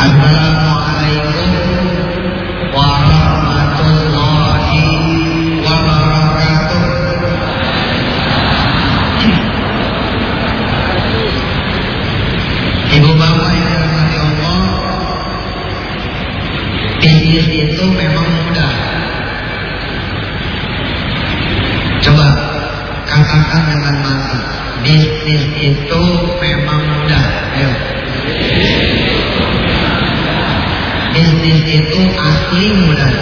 Assalamualaikum Itu asli mudah.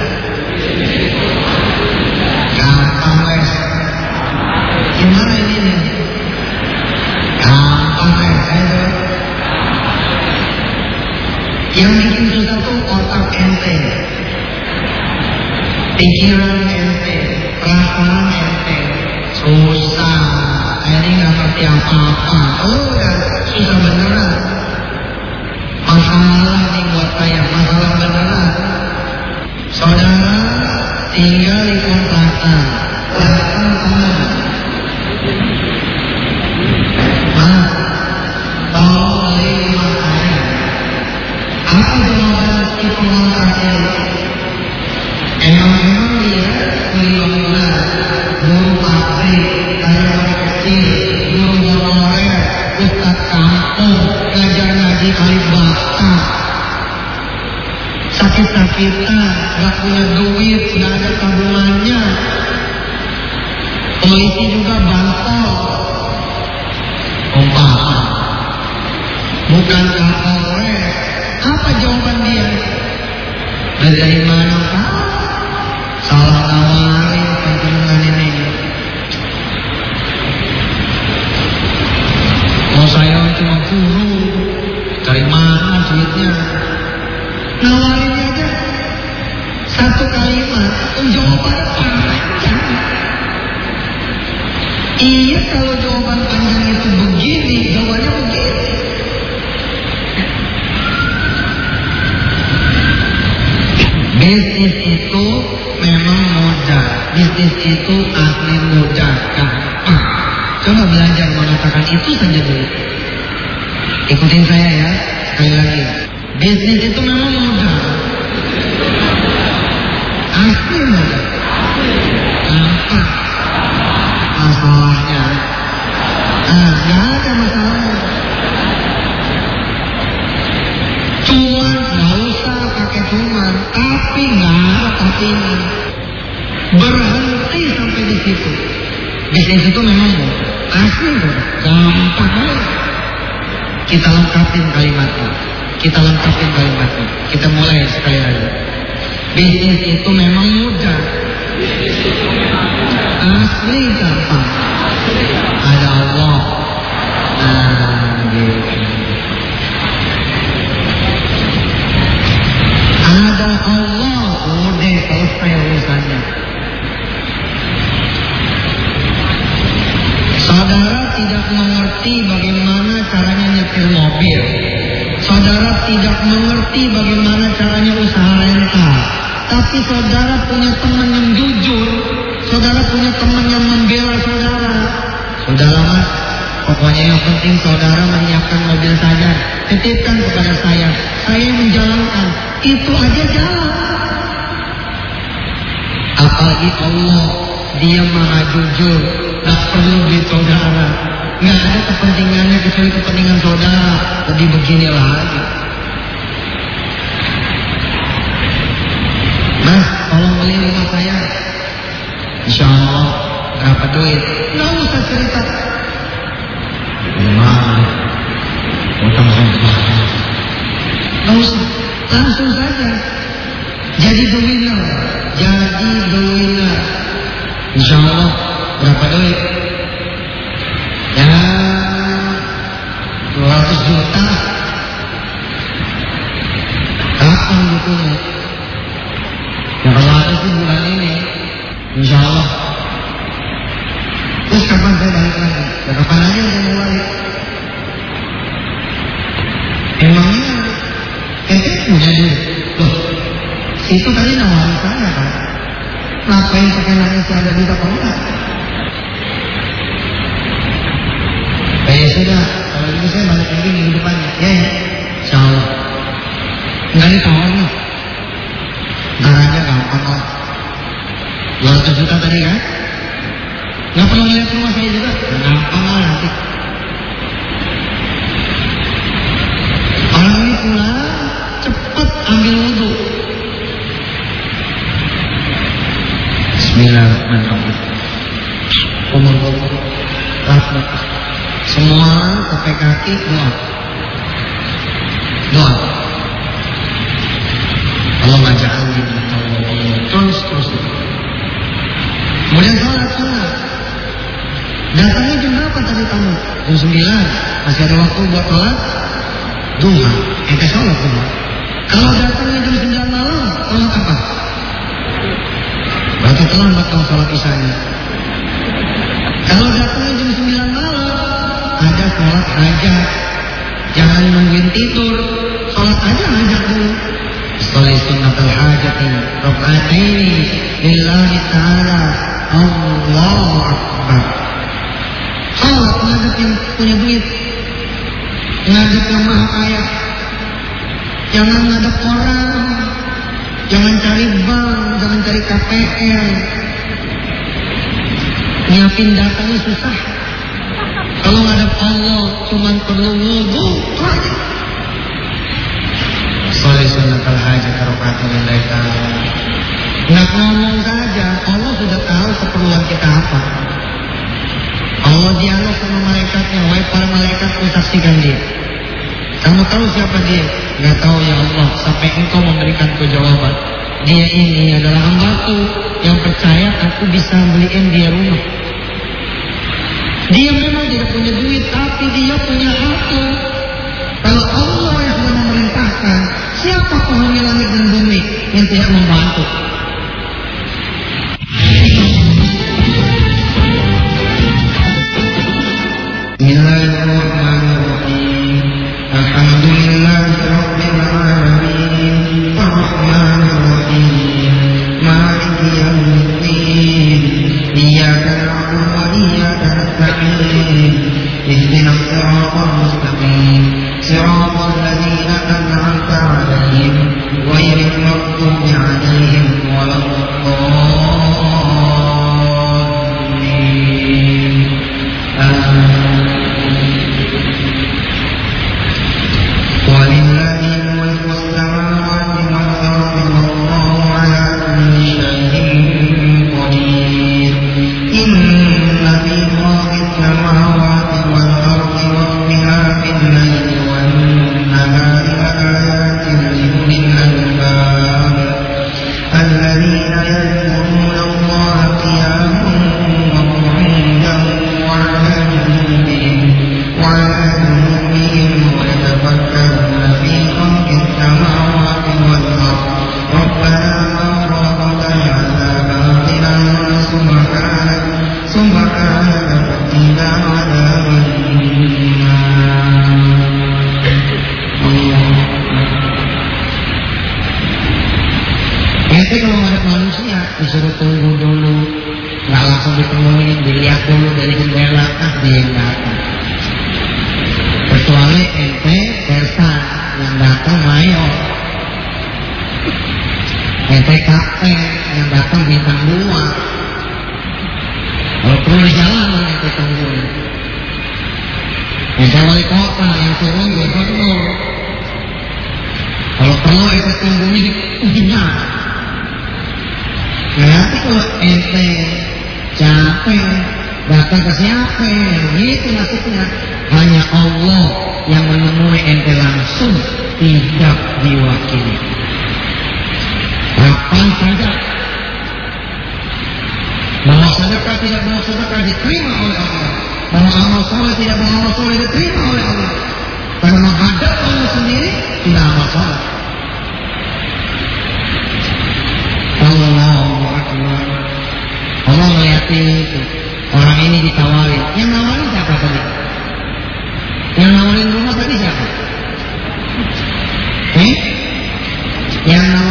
Gampang wes. Gimana ini nih? Gampang wes. Ayo. Yang bikin susah tuh otak ente. Pikiran ente. Perasaan ente. Susah. Ini nggak ngerti apa-apa. Oh, susah beneran. masalah nih buat saya masalah beneran saudara tinggal di kontrakan kontrakan sama Pak tolong beli lima apa jawaban istiqomah punya duit, gak ada tabungannya. Polisi juga bantol. Umpama. Bukan Kapolres. Apa jawaban dia? Dari mana itu saja dulu. Ikutin saya ya, sekali lagi. Bisnis itu memang mudah. Asli mudah. Gampang. Masalahnya. Nah, nggak ada masalahnya. Cuman nggak usah pakai cuman, tapi nggak ada tapinya. Berhenti sampai di situ. Bisnis itu memang mudah. Mudah, gampang. Kita lengkapin kalimatnya. Kita lengkapin kalimatnya. Kita mulai sekali lagi. Bisnis itu memang mudah. Asli gampang. Ada Allah. Nah, gitu. Ada Allah, udah selesai urusannya. Saudara tidak mengerti bagaimana caranya nyetir mobil. Saudara tidak mengerti bagaimana caranya usaha rental. Tapi saudara punya teman yang jujur. Saudara punya teman yang membela saudara. Saudara mas, pokoknya yang penting saudara menyiapkan mobil saja. Titipkan kepada saya. Saya menjalankan. Itu aja jalan. Apalagi Allah, dia maha jujur. Gak perlu saudara. Gak ada kepentingannya kecuali kepentingan saudara. Jadi beginilah aja. Mas, tolong beli rumah saya. Insya Allah, berapa duit? Nggak usah cerita. Gimana? Utang sama Nggak usah, langsung saja. Jadi winner, jadi winner. Insya Allah, berapa duit? Ya, 200 juta. Kapan bukunya? Ya kalau ada sih bulan ini, insya Allah. Terus kapan saya balik lagi? Ya kapan aja saya mau balik? Emangnya ente punya duit? Loh, itu tadi nawarin saya kan? Ngapain pakai si ada duit apa enggak? Enggak nih. Ntar aja gampang lah. 200 juta tadi kan? Nggak perlu lihat rumah saya juga. Gampang lah nanti. Orang ini pulang, cepat ambil wudhu. Bismillahirrahmanirrahim. Umur rahmat. Semua sampai kaki doa. Doa. Datangnya jam berapa tadi kamu? Jam 9. Masih ada waktu buat sholat? Duha. Ente sholat duha. Kalau datangnya jam 9 malam, sholat apa? Berarti terlambat kalau sholat isanya. Kalau datangnya jam 9 malam, ada sholat aja. Jangan nungguin tidur. Sholat aja ngajak dulu. Sholat sunnatul hajati. Rokataini. Lillahi ta'ala. Allahu Akbar. Sholat ngadep yang punya duit. Ngadep yang maha kaya. Jangan ngadep orang. Jangan cari bank, jangan cari KPR. Nyiapin datanya susah. Kalau ngadep Allah cuma perlu wudhu, aja. Soleh karokatan lillahi ta'ala. Nggak ngomong saja, Allah sudah tahu keperluan kita apa. Allah dialog sama malaikatnya, wahai para malaikat, ku saksikan dia. Kamu tahu siapa dia? Gak tahu ya Allah, sampai engkau memberikanku jawaban. Dia ini adalah hambaku yang percaya aku bisa beliin dia rumah. Dia memang tidak punya duit, tapi dia punya harta. Kalau Allah yang memerintahkan, siapa penghuni langit dan bumi yang tidak membantu? غير المغضوب عليهم ولا الضالين آمين kapten yang datang bintang dua. Kalau perlu di jalanan ente tunggu. Ente wali kota yang turun gubernur. Kalau perlu ente tunggunya di ujungnya. Nah, nanti kalau ente capek datang ke siapa yang begitu nasibnya hanya Allah yang menemui ente langsung tidak diwakili kapan saja bahwa sedekah tidak bawa sedekah diterima oleh Allah bahwa amal soleh tidak bawa amal soleh diterima oleh Allah karena menghadap Allah sendiri tidak amal soleh. Allah melihatin itu. Orang ini ditawarin. Yang nawarin siapa tadi? Yang nawarin rumah tadi siapa? Eh? Yang nawarin?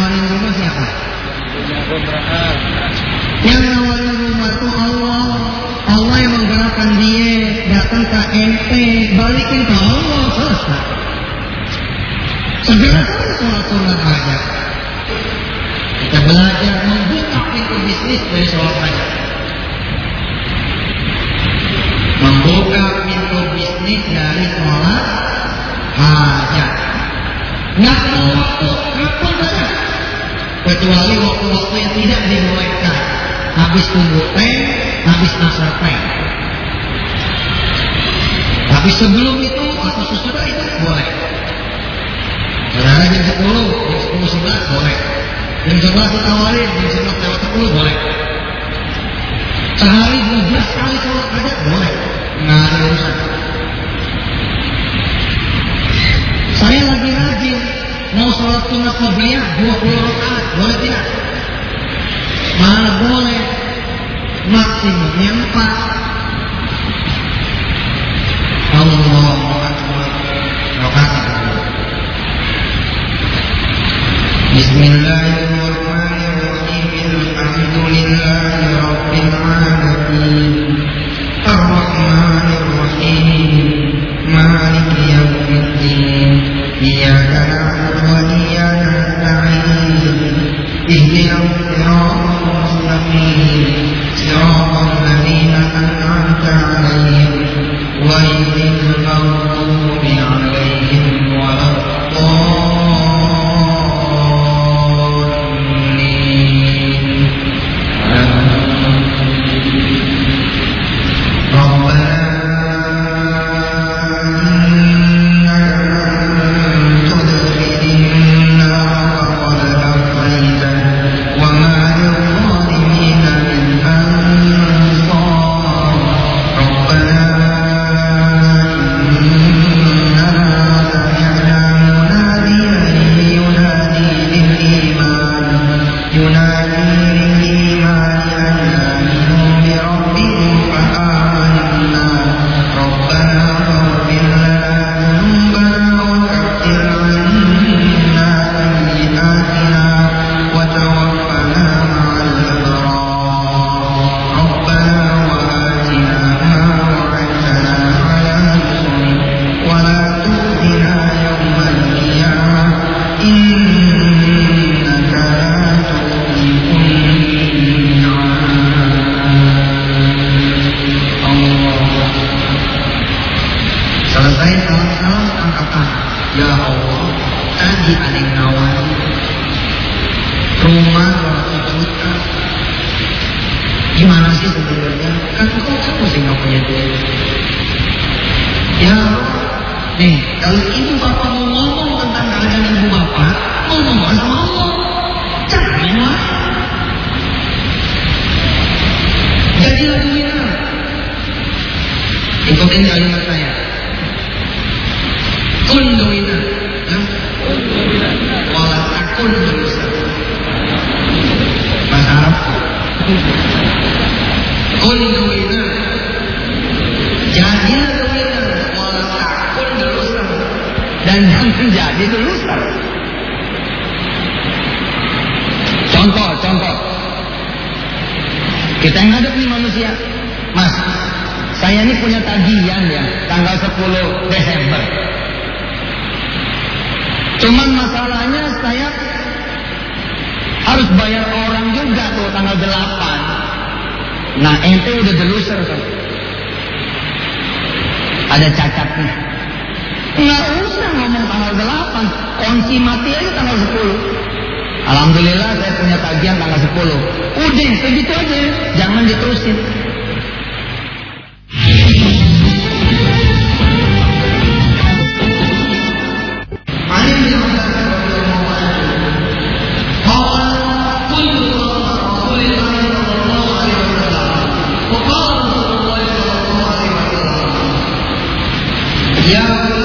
Yang nawarin rumah itu Allah. Allah yang menggerakkan dia datang ke ente, balikin ke Allah selesai. Segera sholat-sholat hajat. Kita belajar membuka pintu bisnis dari sholat. Membuka pintu bisnis dari sholat hajat. Nggak tahu waktu, kapan saja. Kecuali waktu-waktu yang tidak dimulaikan. Habis tunggu teh, habis nasar teh. Tapi sebelum itu atau sesudah itu boleh. Saudara jam 10, jam 10 11 boleh. Jam 11 ditawarin, jam 11 lewat 10 boleh. Sehari 12 kali sholat aja boleh. Sholat sunat qabliyah 20 rakaat, boleh tidak? Mana boleh? Maksimumnya 4. Allahu Akbar. Bismillahirrahmanirrahim. Alhamdulillahi rabbil alamin. Ar-Rahmanir Rahim. Maliki yaumiddin. Iyyaka Inhale Ikutin kalimat saya. Kun doina. Hah? Wala takun dosa. Bahasa Arab. Kun doina. Jadilah doina. Wala takun dosa. Dan jangan jadi dosa. Contoh, contoh. Kita yang hadapi manusia. Mas, saya ini punya tagihan ya, tanggal 10 Desember. Cuman masalahnya saya harus bayar orang juga tuh tanggal 8. Nah, ente udah deluser kan. Ada cacatnya. Nggak usah ngomong tanggal 8. Kunci mati aja tanggal 10. Alhamdulillah saya punya tagihan tanggal 10. Udah, segitu aja. Jangan diterusin. Ya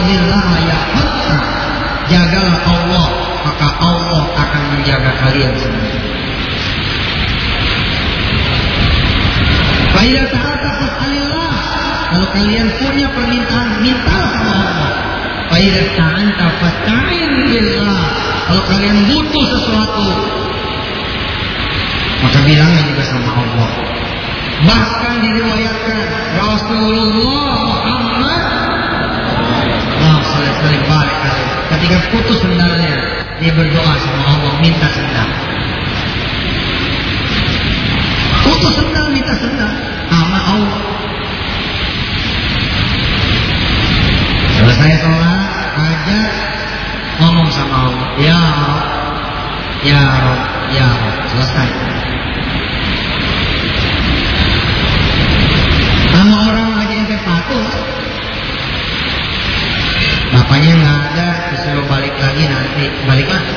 ihfazillah yahfazka. Jagalah Allah, maka Allah akan menjaga kalian semua. Faidah ta'ata fas'alillah. Kalau kalian punya permintaan, minta sama Allah. Faidah ta'anta billah. Kalau kalian butuh sesuatu, maka bilangnya juga sama Allah. Bahkan diriwayatkan Rasulullah Muhammad Sering balik Ketika putus sendalnya Dia berdoa sama Allah Minta sendal Putus sendal minta sendal Sama Allah. Selesai sholat aja Ngomong sama Allah. Ya Ya Ya Selesai Bapaknya nggak ada, disuruh balik lagi nanti. Balik lagi.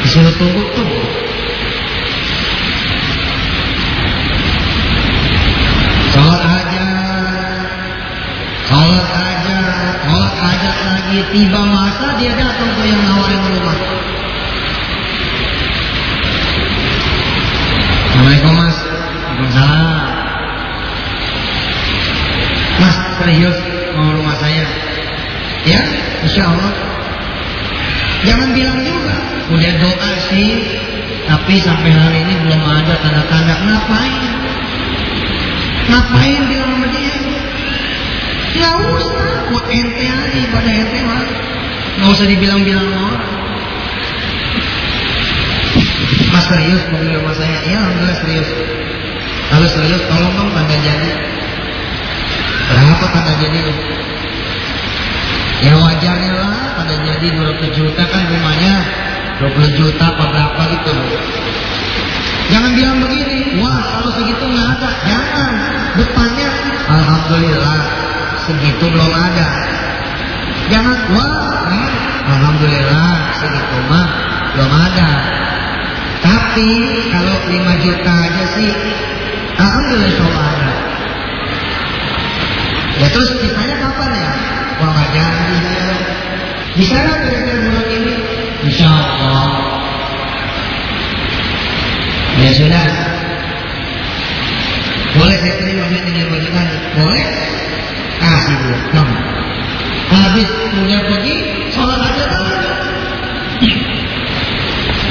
Disuruh tunggu tunggu. Sholat aja, sholat aja, sholat aja lagi. Tiba masa dia datang ke yang nawarin rumah. Assalamualaikum mas. Waalaikumsalam. Mas serius? Ya, insya Allah. Jangan bilang juga. Udah doa sih, tapi sampai hari ini belum ada tanda-tanda. Ngapain? Ngapain bilang sama dia? Nggak usah, buat ente aja, pada ente mah. Nggak usah dibilang-bilang sama. Mas serius beli rumah saya? Ya, alhamdulillah serius. Kalau serius, tolong dong tanda jadi. Berapa tanda jadi? Ya wajarnya lah tanda jadi 20 juta kan rumahnya 20 juta apa berapa gitu. Jangan bilang begini, wah kalau segitu nggak ada. Jangan. Depannya, Alhamdulillah segitu belum ada. Jangan, wah hmm, Alhamdulillah segitu mah belum ada. Tapi kalau 5 juta aja sih, Alhamdulillah ada. Ya terus sisanya kapan ya? Nggak jadi saya. Bisa nggak kira-kira bulan ini? Insya Allah. Ya sudah. Boleh saya terima duit tinggal bagi Boleh? Kasih dia. Nom. Habis punya pergi, sholat aja kan?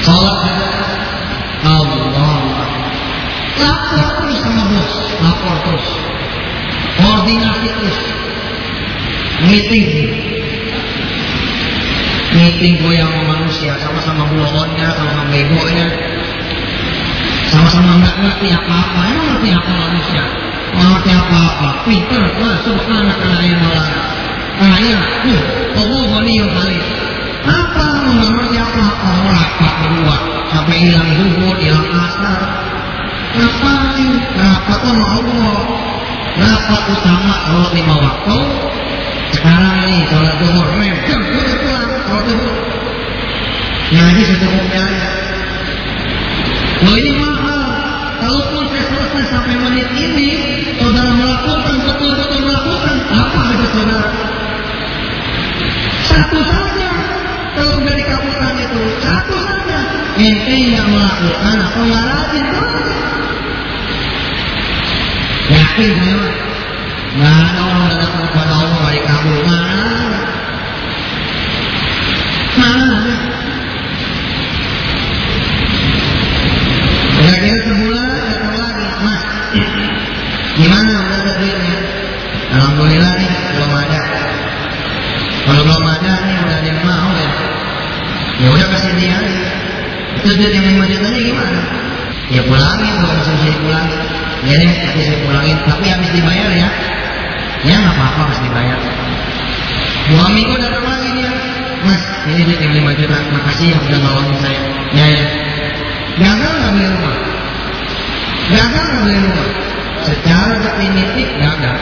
Sholat aja. Allah. Lapor terus sama bos. Lapor terus koordinasi terus meeting. Meeting gue yang sama manusia sama-sama bohongnya sama-sama begonya. Sama-sama nggak ngerti apa-apa emang ngerti apa manusia? Ngerti apa-apa. Pinter subhanallah karena yang malah kaya uh goni yang kali. Apa ngerti apa-apa? Rapat berdua sampai hilang zuhur hilang asar ngapain? Rapat sama Allah rapat utama? Kalau lima waktu sekarang nih sholat duhur memang udah pulang sholat duhur secukupnya aja loh ini mahal kalaupun saya selesai sampai menit ini saudara melakukan betul-betul melakukan apa ada saudara satu saja kalau sudah dikabulkan itu satu saja ente yang melakukan atau nggak rajin yakin saya ya pulangin kalau bisa bisa pulangin ya deh nanti saya pulangin. Tapi habis dibayar ya. Ya nggak apa-apa habis dibayar. Dua minggu datang lagi dia. Mas ini duit yang lima juta. Makasih ya udah nolongin saya. Ya ya. Gagal nggak beli rumah? Gagal nggak beli rumah? Secara definitif gagal